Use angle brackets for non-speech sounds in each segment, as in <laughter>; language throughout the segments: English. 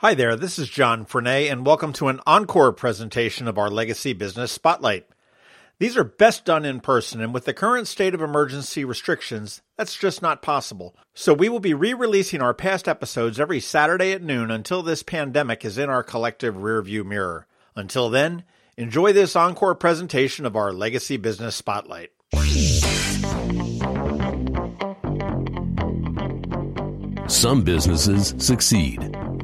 Hi there, this is John Frenaye, and welcome to an encore presentation of our Legacy Business Spotlight. These are best done in person, and with the current state of emergency restrictions, that's just not possible. So we will be re releasing our past episodes every Saturday at noon until this pandemic is in our collective rearview mirror. Until then, enjoy this encore presentation of our Legacy Business Spotlight. Some businesses succeed,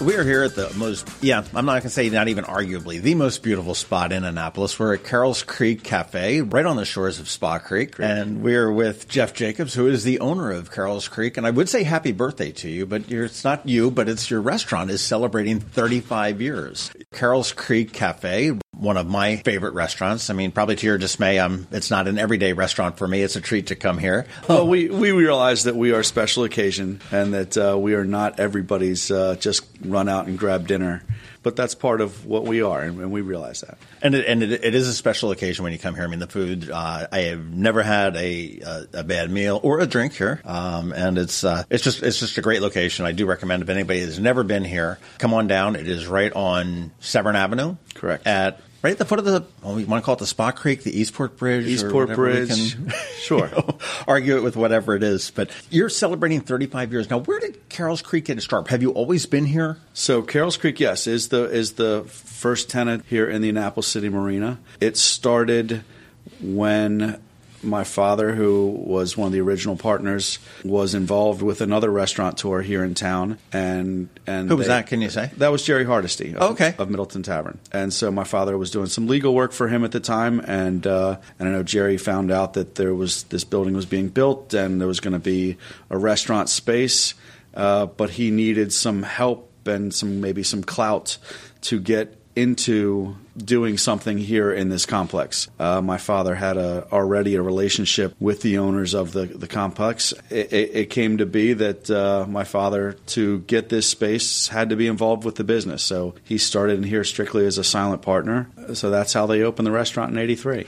We are here at the most, yeah, I'm not going to say not even arguably, the most beautiful spot in Annapolis. We're at Carrol's Creek Cafe, right on the shores of Spa Creek. And we're with Jeff Jacobs, who is the owner of Carrol's Creek. And I would say happy birthday to you, but it's not you, but it's your restaurant is celebrating 35 years. Carrol's Creek Cafe, one of my favorite restaurants. I mean, probably to your dismay, um, it's not an everyday restaurant for me. It's a treat to come here. Well, we, we realize that we are special occasion and that uh, we are not everybody's uh, just run out and grab dinner. But that's part of what we are, and, and we realize that. And it, and it, it is a special occasion when you come here. I mean, the food. Uh, I have never had a, a, a bad meal or a drink here, um, and it's uh, it's just it's just a great location. I do recommend if anybody has never been here, come on down. It is right on Severn Avenue. Correct. At right at the foot of the, well, we want to call it the Spa Creek, the Eastport Bridge. Eastport Bridge. Can, <laughs> <laughs> sure. You know, argue it with whatever it is. But you're celebrating 35 years. Now, where did Carrol's Creek get its start? Have you always been here? So Carrol's Creek, yes, is the is the first tenant here in the Annapolis City Marina. It started when my father, who was one of the original partners, was involved with another restaurateur here in town. And and Who was they- that? Can you say? That was Jerry Hardesty. Of, okay. of Middleton Tavern. And so my father was doing some legal work for him at the time, and uh, and I know Jerry found out that there was this building was being built, and there was going to be a restaurant space, uh, but he needed some help and some maybe some clout to get into doing something here in this complex. Uh, my father had a, already a relationship with the owners of the, the complex. It, it, it came to be that uh, my father, to get this space, had to be involved with the business. So he started in here strictly as a silent partner. So that's how they opened the restaurant in '83.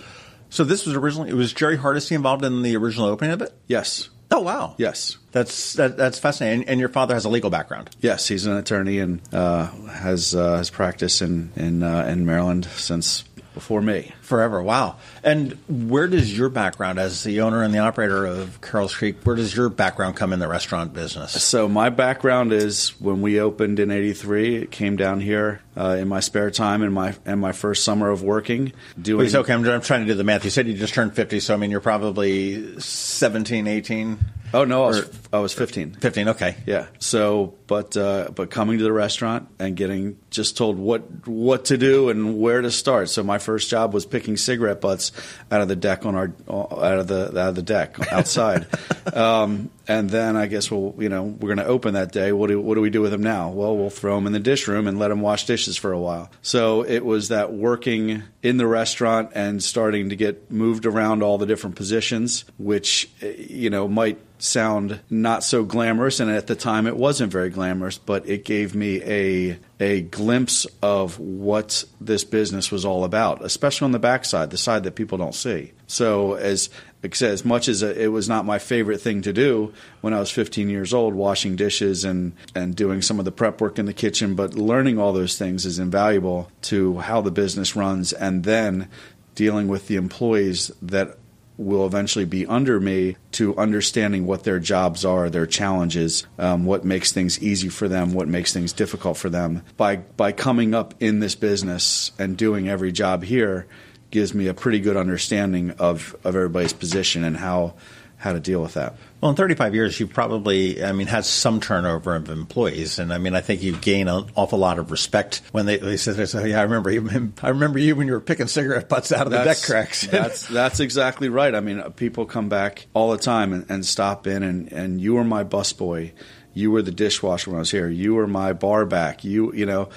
So this was originally, it was Jerry Hardesty involved in the original opening of it? Yes, Oh, wow. yes. That's that, that's fascinating. And your father has a legal background. Yes, he's an attorney and uh, has uh, has practiced in in, uh, in Maryland since before me. Forever. Wow. And where does your background as the owner and the operator of Carrol's Creek, where does your background come in the restaurant business? So my background is when we opened in '83. It came down here uh, in my spare time in my in my first summer of working. Doing Wait, so, okay, I'm, I'm trying to do the math. You said you just turned 50, so I mean, you're probably 17, 18, oh no, I was or- I was 15. 15. Okay. Yeah. So, but uh, but coming to the restaurant and getting just told what what to do and where to start. So my first job was picking cigarette butts out of the deck on our out of the out of the deck outside. <laughs> um, and then I guess well, you know, we're going to open that day. What do what do we do with them now? Well, we'll throw them in the dish room and let them wash dishes for a while. So it was that working in the restaurant and starting to get moved around all the different positions, which eh, you know might sound not so glamorous and at the time it wasn't very glamorous but it gave me a a glimpse of what this business was all about especially on the backside the side that people don't see so as like as much as it was not my favorite thing to do when I was 15 years old, washing dishes and, and doing some of the prep work in the kitchen, but learning all those things is invaluable to how the business runs and then dealing with the employees that will eventually be under me to understanding what their jobs are, their challenges, um, what makes things easy for them, what makes things difficult for them. By by coming up in this business and doing every job here gives me a pretty good understanding of, of everybody's position and how how to deal with that. Well, in 35 years, you've probably, I mean, had some turnover of employees, and I mean, I think you gain an awful lot of respect when they, they say, "Yeah, I remember you. <laughs> I remember you when you were picking cigarette butts out of the deck cracks." <laughs> that's that's exactly right. I mean, uh, people come back all the time and, and stop in, and, and you were my busboy. You were the dishwasher when I was here. You were my bar back. You you know,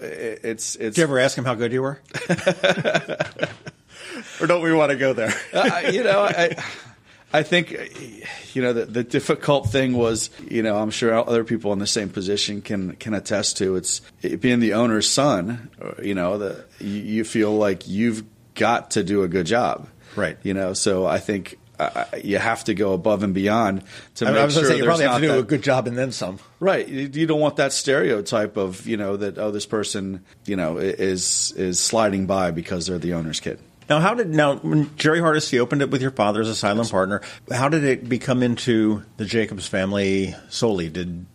it's it's. Did you ever ask him how good you were? <laughs> or don't we want to go there? <laughs> uh, you know, I, I think, you know, the, the difficult thing was, you know, I'm sure other people in the same position can can attest to. It's being the owner's son. You know, the you feel like you've got to do a good job, Right. You know, so I think. Uh, you have to go above and beyond to I, make I was sure going to say you probably have to not do a good job and then some. Right. You you don't want that stereotype of, you know, that, oh, this person, you know, is is sliding by because they're the owner's kid. Now, how did now when Jerry Hardesty opened it with your father as a silent partner? How did it become into the Jacobs family solely? Did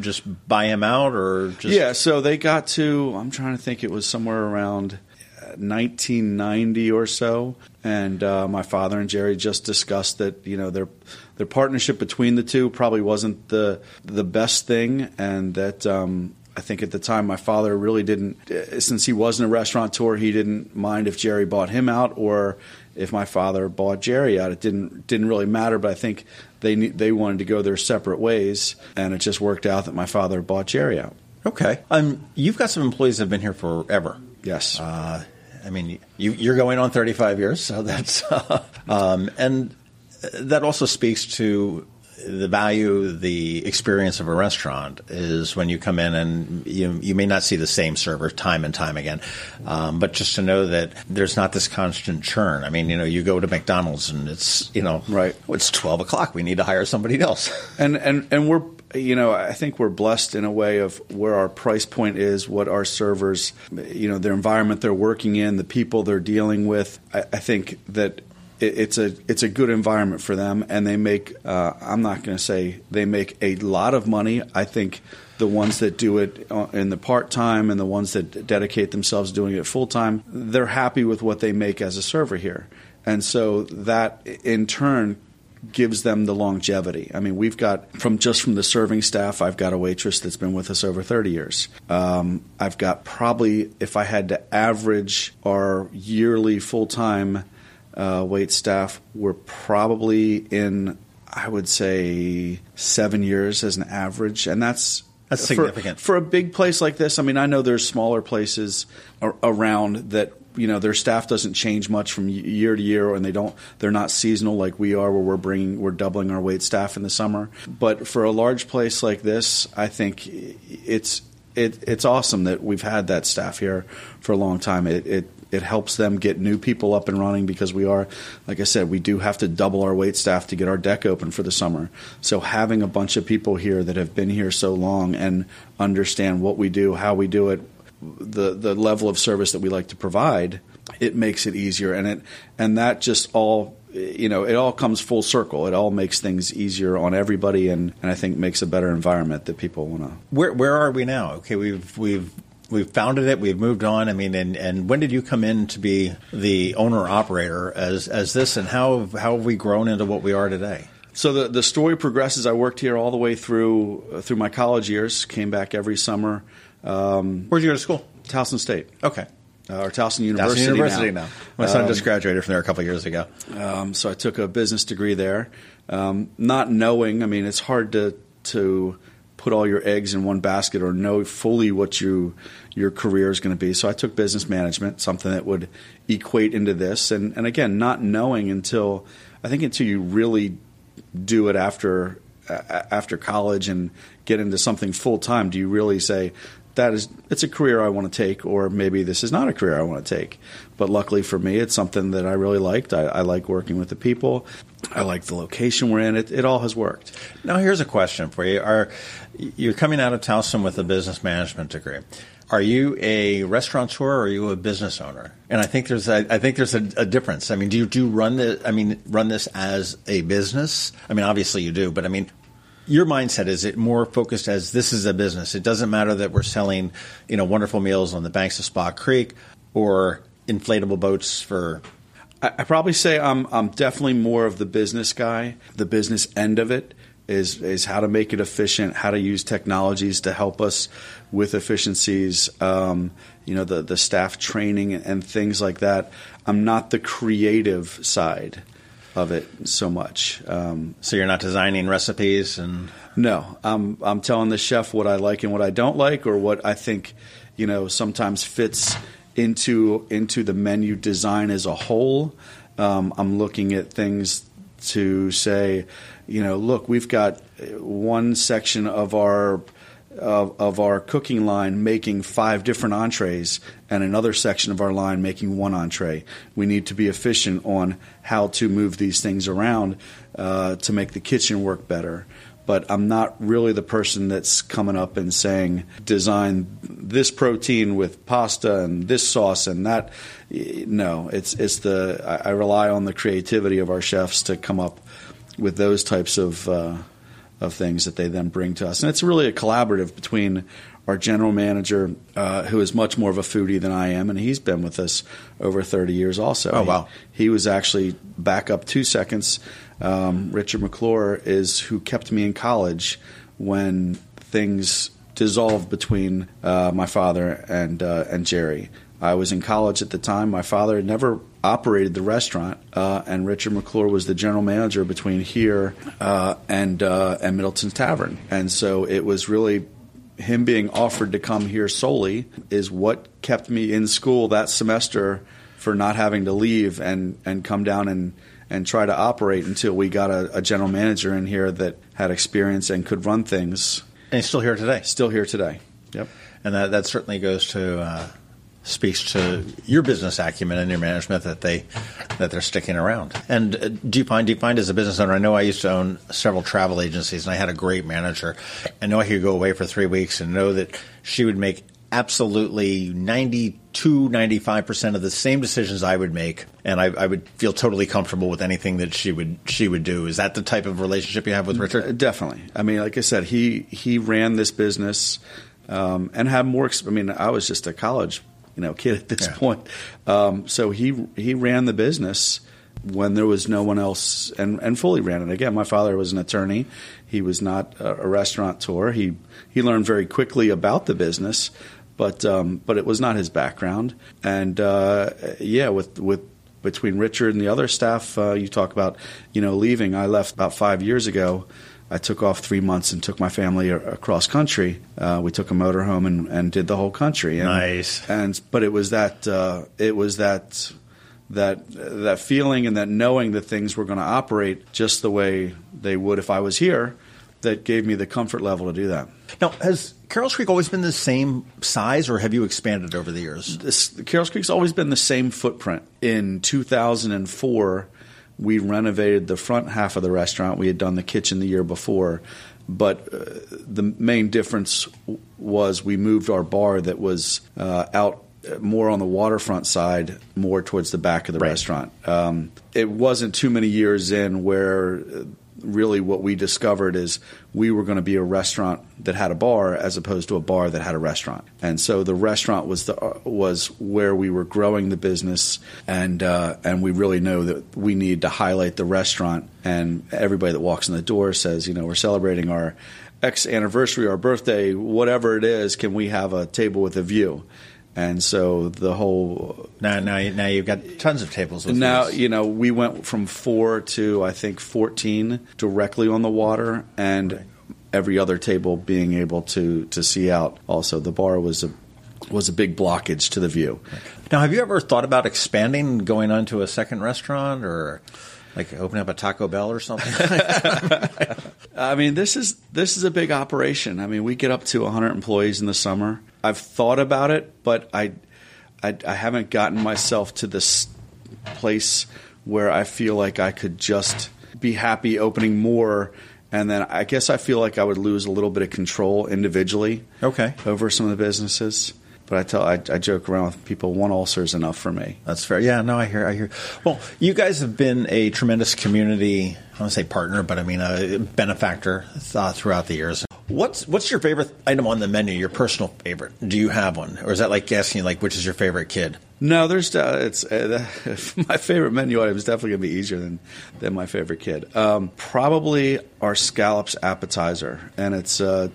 just buy him out, or just yeah, so they got to, I'm trying to think, it was somewhere around 1990 or so. And uh, my father and Jerry just discussed that, you know, their their partnership between the two probably wasn't the the best thing, and that um, I think at the time my father really didn't, uh, since he wasn't a restaurateur, he didn't mind if Jerry bought him out or if my father bought Jerry out. It didn't didn't really matter, but I think they they wanted to go their separate ways, and it just worked out that my father bought Jerry out. Okay. Um, you've got some employees that have been here forever. Yes. Uh, I mean, you, you're going on 35 years, so that's <laughs> um, and that also speaks to the value, the experience of a restaurant is when you come in and you you may not see the same server time and time again, um, but just to know that there's not this constant churn. I mean, you know, you go to McDonald's and it's you know, Right. It's 12 o'clock. We need to hire somebody else. and and and we're you know I think we're blessed in a way of where our price point is, what our servers, you know, their environment they're working in, the people they're dealing with. I, I think that it, it's a it's a good environment for them, and they make. Uh, I'm not going to say they make a lot of money. I think. The ones that do it uh, in the part time and the ones that dedicate themselves doing it full time, they're happy with what they make as a server here. And so that in turn gives them the longevity. I mean, we've got from just from the serving staff, I've got a waitress that's been with us over 30 years. Um, I've got probably, if I had to average our yearly full time uh, wait staff, we're probably in, I would say, seven years as an average, and that's. That's for- significant. for a big place like this. I mean, I know there's smaller places ar- around that you know their staff doesn't change much from year to year, and they don't they're not seasonal like we are, where we're bringing we're doubling our wait staff in the summer. But for a large place like this, I think it's it, it's awesome that we've had that staff here for a long time. It, it it helps them get new people up and running because we are, like I said, we do have to double our wait staff to get our deck open for the summer. So having a bunch of people here that have been here so long and understand what we do, how we do it, the the level of service that we like to provide, it makes it easier, and it and that just all you know it all comes full circle. It all makes things easier on everybody, and, and I think makes a better environment that people want to. Where where are we now? Okay, we've we've we've founded it. We've moved on. I mean, and, and when did you come in to be the owner operator as as this, and how how have we grown into what we are today? So the the story progresses. I worked here all the way through through my college years. Came back every summer. Um, Where'd you go to school? Towson State Okay, uh, or Towson that's University. university now. My son Um, just graduated from there a couple of years ago. Um, so I took a business degree there, um, not knowing. I mean, it's hard to to put all your eggs in one basket or know fully what you your career is going to be. So I took business management, something that would equate into this, and and again, not knowing until I think until you really do it after uh, after college and get into something full time, do you really say that is it's a career I want to take, or maybe this is not a career I want to take? But luckily for me, it's something that I really liked. I, I like working with the people. I like the location we're in. It, it all has worked. Now, here's a question for you: Are you're coming out of Towson with a business management degree? Are you a restaurateur or are you a business owner? And I think there's a, I think there's a, a difference. I mean, do you do you run the I mean run this as a business? I mean, obviously you do, but I mean, your mindset is it more focused as this is a business. It doesn't matter that we're selling, you know, wonderful meals on the banks of Spa Creek or inflatable boats for I, I probably say I'm I'm definitely more of the business guy. The business end of it is is how to make it efficient, how to use technologies to help us with efficiencies. Um, you know, the the staff training and things like that. I'm not the creative side of it so much. Um, so you're not designing recipes and no, I'm I'm telling the chef what I like and what I don't like, or what I think you know, sometimes fits into into the menu design as a whole. Um, I'm looking at things to say, you know, look, we've got one section of our of, of our cooking line making five different entrees and another section of our line making one entree. We need to be efficient on how to move these things around uh, to make the kitchen work better but I'm not really the person that's coming up and saying design this protein with pasta and this sauce and that. No, it's it's the I, rely on the creativity of our chefs to come up with those types of uh, of things that they then bring to us, and it's really a collaborative between our general manager, uh, who is much more of a foodie than I am, and he's been with us over 30 years also. Oh, wow. He, he was actually back up two seconds um, Richard McClure is who kept me in college when things dissolved between uh, my father and uh, and Jerry. I was in college at the time. My father had never operated the restaurant, uh, and Richard McClure was the general manager between here uh, and uh, and Middleton's Tavern. And so it was really him being offered to come here solely is what kept me in school that semester for not having to leave and and come down and and try to operate until we got a, a general manager in here that had experience and could run things. And he's still here today. Still here today. Yep. And that, that certainly goes to uh, speaks to your business acumen and your management that they that they're sticking around. And uh, do find as a business owner? I know I used to own several travel agencies, and I had a great manager. I know I could go away for three weeks and know that she would make absolutely 92, 95% of the same decisions I would make. And I, I, would feel totally comfortable with anything that she would, she would do. Is that the type of relationship you have with Richard? Uh, definitely. I mean, like I said, he, he ran this business, um, and had more, I mean, I was just a college, you know, kid at this yeah. point. Um, so he, he ran the business when there was no one else and, and fully ran it. Again, my father was an attorney. He was not a, a restaurateur. He, he learned very quickly about the business, but um, but it was not his background. And uh, yeah, with with between Richard and the other staff, uh, you talk about you know leaving. I left about five years ago. I took off three months and took my family across country. Uh, we took a motorhome and, and did the whole country. And, nice. And but it was that uh, it was that that that feeling and that knowing that things were going to operate just the way they would if I was here that gave me the comfort level to do that. Now, has Carrol's Creek always been the same size, or have you expanded over the years? This, Carrol's Creek's always been the same footprint. In 2004, we renovated the front half of the restaurant. We had done the kitchen the year before, but uh, the main difference was we moved our bar that was uh, out uh, more on the waterfront side, more towards the back of the right. restaurant. Um, it wasn't too many years in where really what we discovered is we were going to be a restaurant that had a bar as opposed to a bar that had a restaurant. And so the restaurant was the was where we were growing the business, and uh, and we really know that we need to highlight the restaurant. And everybody that walks in the door says, you know, we're celebrating our X anniversary, our birthday, whatever it is. Can we have a table with a view? And so the whole now now now you've got tons of tables. now you know we went from four to I think fourteen directly on the water, and right. every other table being able to to see out. Also, the bar was a was a big blockage to the view. Now, have you ever thought about expanding, going on to a second restaurant, or? like opening up a Taco Bell or something. <laughs> I mean, this is this is a big operation. I mean, we get up to 100 employees in the summer. I've thought about it, but I, I, I haven't gotten myself to this place where I feel like I could just be happy opening more. And then I guess I feel like I would lose a little bit of control individually. Okay. Over some of the businesses. But I tell I, I, joke around with people. One ulcer is enough for me. That's fair. Yeah, no, I hear. I hear. Well, you guys have been a tremendous community. I don't say partner, but I mean a benefactor uh, throughout the years. What's what's your favorite item on the menu? Your personal favorite? Do you have one, or is that like asking like which is your favorite kid? No, there's uh, it's uh, <laughs> my favorite menu item is definitely going to be easier than than my favorite kid. Um, probably our scallops appetizer, and it's uh,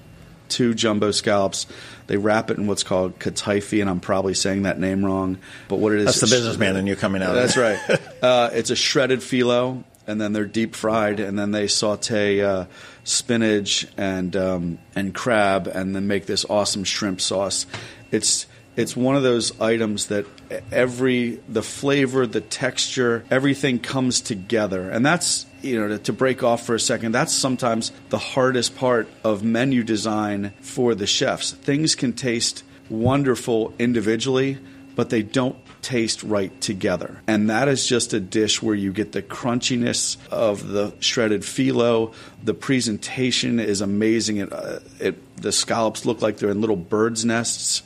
two jumbo scallops. They wrap it in what's called kataifi, and I'm probably saying that name wrong. But what it is, that's the businessman in you coming out. That's right. <laughs> Uh, it's a shredded phyllo, and then they're deep fried, and then they saute uh, spinach and um, and crab, and then make this awesome shrimp sauce. it's it's one of those items that every the flavor, the texture, everything comes together, and that's you know to, to, break off for a second. That's sometimes the hardest part of menu design for the chefs. Things can taste wonderful individually, but they don't taste right together. And that is just a dish where you get the crunchiness of the shredded phyllo. The presentation is amazing. It, uh, it the scallops look like they're in little birds' nests.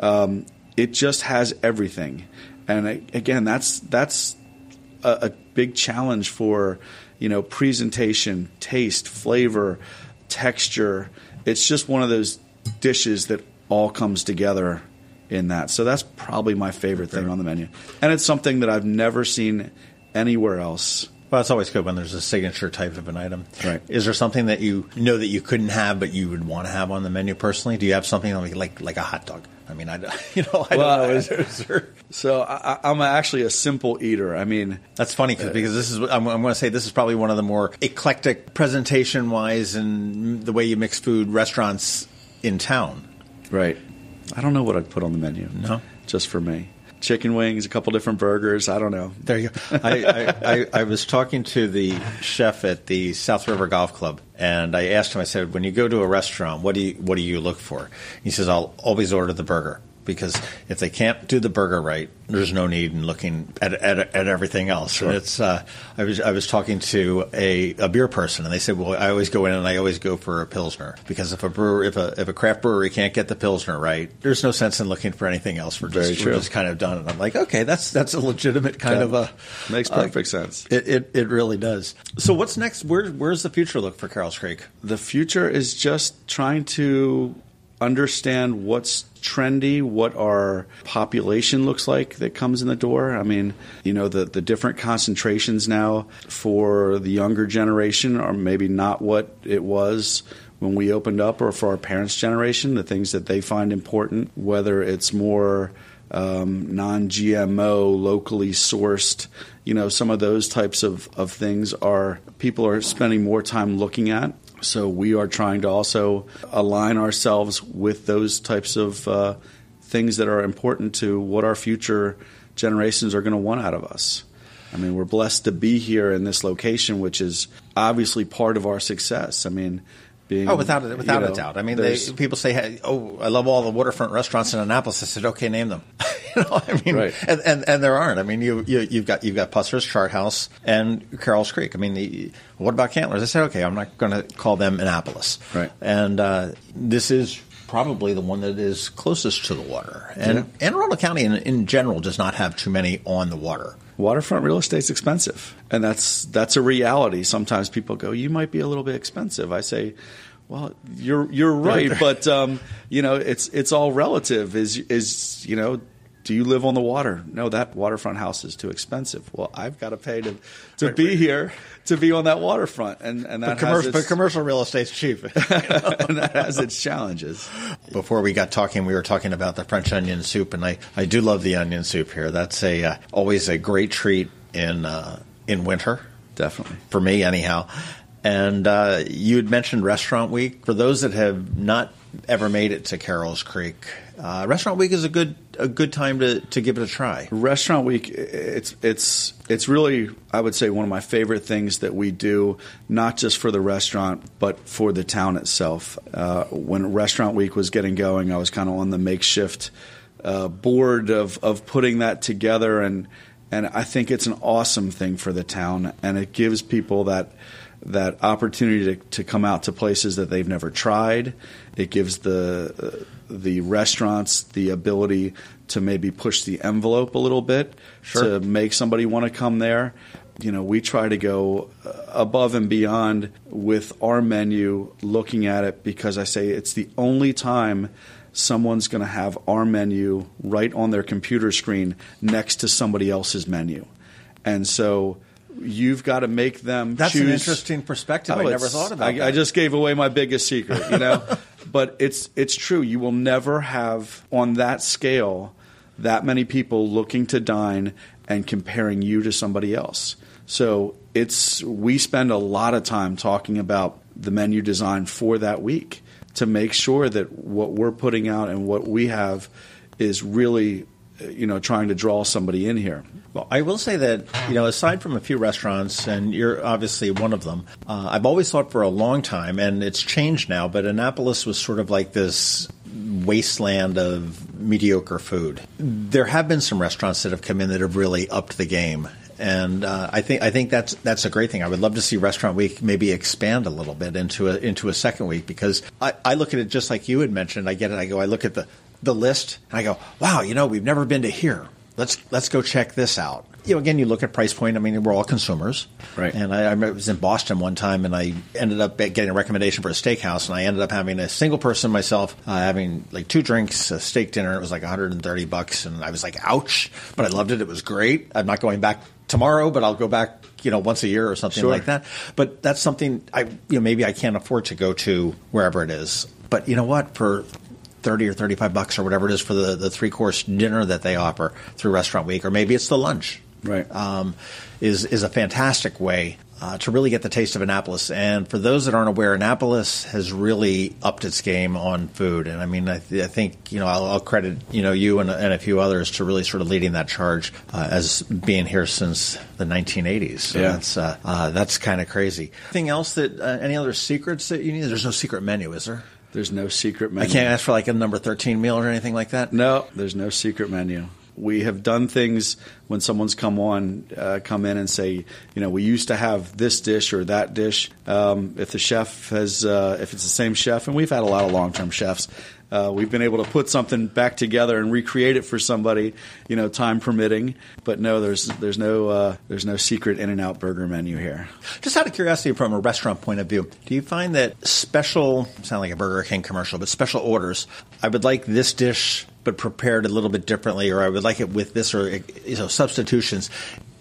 Um, it just has everything. And again, that's that's a, a big challenge for you know presentation, taste, flavor, texture. It's just one of those dishes that all comes together in that. So that's probably my favorite thing on the menu. And it's something that I've never seen anywhere else. Well, it's always good when there's a signature type of an item. Right. Is there something that you know that you couldn't have, but you would want to have on the menu personally? Do you have something like like, like a hot dog? I mean, I <laughs> you know I well, don't know. Is there, is there... So I, am actually a simple eater. I mean, that's funny uh, because this is I'm, I'm going to say this is probably one of the more eclectic presentation wise and the way you mix food restaurants in town. Right. I don't know what I'd put on the menu. No, just for me. Chicken wings, a couple different burgers. I don't know. There you go. I, I, I, I was talking to the chef at the South River Golf Club, and I asked him. I said, "When you go to a restaurant, what do you what do you look for?" He says, "I'll always order the burger." Because if they can't do the burger right, there's no need in looking at, at, at everything else. Sure. And it's uh, I was I was talking to a, a beer person, and they said, well, I always go in and I always go for a pilsner because if a brewer if a if a craft brewery can't get the pilsner right, there's no sense in looking for anything else. We're just, we're just kind of done. And I'm like, okay, that's that's a legitimate kind of a makes perfect uh, sense. It, it it really does. So what's next? Where where's the future look for Carrol's Creek? The future is just trying to understand what's trendy, what our population looks like that comes in the door. I mean, you know, the, the different concentrations now for the younger generation are maybe not what it was when we opened up or for our parents' generation, the things that they find important, whether it's more um, non GMO, locally sourced, you know, some of those types of, of things are people are spending more time looking at. So we are trying to also align ourselves with those types of uh, things that are important to what our future generations are going to want out of us. I mean, we're blessed to be here in this location, which is obviously part of our success. I mean, being, oh, without a, without you know, a doubt. I mean, they, people say, hey, "Oh, I love all the waterfront restaurants in Annapolis." I said, "Okay, name them." <laughs> <laughs> you know, I mean, right. and, and, and there aren't. I mean, you, you have got you've got Pusser's Chart House and Carrol's Creek. I mean, the, what about Cantler's? I said, okay, I'm not going to call them Annapolis. Right. And uh, this is probably the one that is closest to the water. And yeah. Anne Arundel County, in, in general, does not have too many on the water waterfront real estate's expensive, and that's that's a reality. Sometimes people go, "You might be a little bit expensive." I say, "Well, you're you're right, but um, you know, it's it's all relative. Is is you know." Do you live on the water? No, that waterfront house is too expensive. Well, I've got to pay to to right, be right. here to be on that waterfront, and and that but commercial, its, but commercial real estate's cheap, <laughs> and that has its challenges. Before we got talking, we were talking about the French onion soup, and I, I do love the onion soup here. That's a uh, always a great treat in uh, in winter, definitely for me, anyhow. And uh, you had mentioned Restaurant Week. For those that have not ever made it to Carrol's Creek, uh, Restaurant Week is a good a good time to, to give it a try. Restaurant Week, it's it's it's really I would say one of my favorite things that we do, not just for the restaurant but for the town itself. Uh, when Restaurant Week was getting going, I was kind of on the makeshift uh, board of of putting that together, and and I think it's an awesome thing for the town, and it gives people that that opportunity to, to come out to places that they've never tried. It gives the uh, the restaurants the ability to maybe push the envelope a little bit sure. to make somebody want to come there. You know, we try to go uh, above and beyond with our menu, looking at it because I say it's the only time someone's going to have our menu right on their computer screen next to somebody else's menu. And so you've got to make them That's choose. an interesting perspective. Oh, I never thought about I, that. I just gave away my biggest secret, you know. <laughs> but it's it's true. You will never have on that scale that many people looking to dine and comparing you to somebody else. So it's we spend a lot of time talking about the menu design for that week to make sure that what we're putting out and what we have is really you know trying to draw somebody in here. Well, I will say that you know aside from a few restaurants, and you're obviously one of them. Uh, I've always thought for a long time, and it's changed now. But Annapolis was sort of like this wasteland of mediocre food. There have been some restaurants that have come in that have really upped the game. And uh, I think I think that's that's a great thing. I would love to see Restaurant Week maybe expand a little bit into a into a second week because I, I look at it just like you had mentioned. I get it. I go. I look at the the list and I go, wow, you know, we've never been to here. Let's let's go check this out. You know, again, you look at price point. I mean, we're all consumers, right? And I, I was in Boston one time, and I ended up getting a recommendation for a steakhouse, and I ended up having a single person myself, uh, having like two drinks, a steak dinner. It was like 130 bucks, and I was like, ouch! But I loved it. It was great. I'm not going back tomorrow, but I'll go back, you know, once a year or something sure. like that. But that's something I, you know, maybe I can't afford to go to wherever it is. But you know what? For 30 or 35 bucks or whatever it is for the, the three course dinner that they offer through Restaurant Week, or maybe it's the lunch. Right. Um, is, is a fantastic way uh, to really get the taste of Annapolis. And for those that aren't aware, Annapolis has really upped its game on food. And I mean, I, th- I think you know I'll, I'll, credit you know you and, and, a few others to really sort of leading that charge uh, as being here since the 1980s. So yeah. that's uh, uh, that's kind of crazy. Anything else that uh, any other secrets that you need? There's no secret menu, is there? There's no secret menu. I can't ask for like a number 13 meal or anything like that? No, there's no secret menu. We have done things when someone's come on, uh, come in and say, you know, we used to have this dish or that dish. Um, if the chef has, uh, if it's the same chef, and we've had a lot of long term chefs, uh, we've been able to put something back together and recreate it for somebody, you know, time permitting. But no, there's there's no uh, there's no secret In and Out burger menu here. Just out of curiosity, from a restaurant point of view, do you find that special sound like a Burger King commercial, but special orders? I would like this dish, but prepared a little bit differently, or I would like it with this, or you know, substitutions.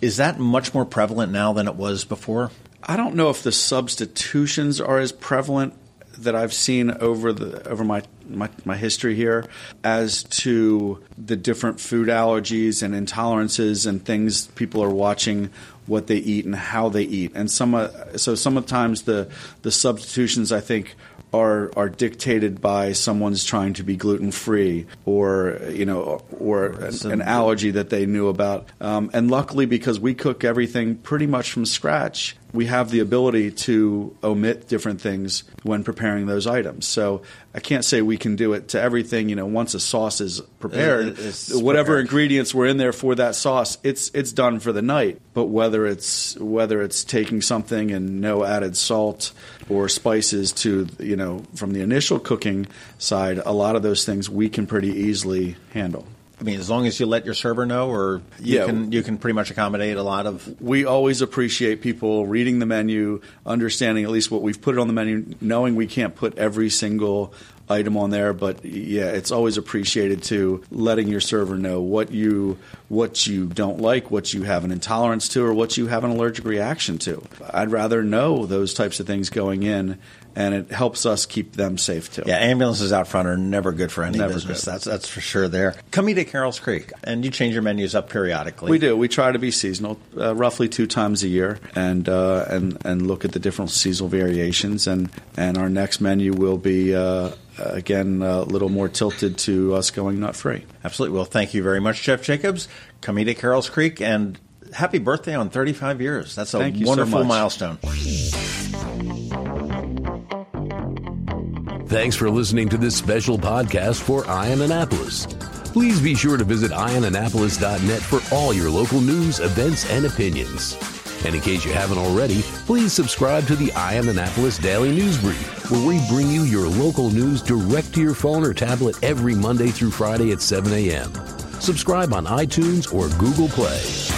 Is that much more prevalent now than it was before? I don't know if the substitutions are as prevalent that I've seen over the over my, my, my history here as to the different food allergies and intolerances and things people are watching what they eat and how they eat and some uh, so sometimes the the substitutions I think are are dictated by someone's trying to be gluten free or you know or an, an, allergy that they knew about. Um, and luckily because we cook everything pretty much from scratch we have the ability to omit different things when preparing those items. So I can't say we can do it to everything. You know, once a sauce is prepared, whatever prepared. ingredients were in there for that sauce, it's it's done for the night. But whether it's whether it's taking something and no added salt or spices to you know from the initial cooking side, a lot of those things we can pretty easily handle. I mean, as long as you let your server know, or you Yeah. can you can pretty much accommodate a lot of. we always appreciate people reading the menu, understanding at least what we've put on the menu, knowing we can't put every single item on there, but yeah, it's always appreciated to letting your server know what you what you don't like, what you have an intolerance to, or what you have an allergic reaction to. I'd rather know those types of things going in, and it helps us keep them safe too. Yeah, ambulances out front are never good for any Never business. good. That's that's for sure. There, come eat at Carrol's Creek, and you change your menus up periodically. We do. We try to be seasonal, uh, roughly two times a year, and uh, and and look at the different seasonal variations. and And our next menu will be uh, again a little more tilted to us going nut free. Absolutely. Well, thank you very much, Jeff Jacobs. Come eat at Carrol's Creek, and happy birthday on 35 years. That's a Thank you so wonderful much. milestone. Thanks for listening to this special podcast for Eye On Annapolis. Please be sure to visit eyeonannapolis.net for all your local news, events, and opinions. And in case you haven't already, please subscribe to the Eye On Annapolis Daily News Brief, where we bring you your local news direct to your phone or tablet every Monday through Friday at 7 a.m. Subscribe on iTunes or Google Play.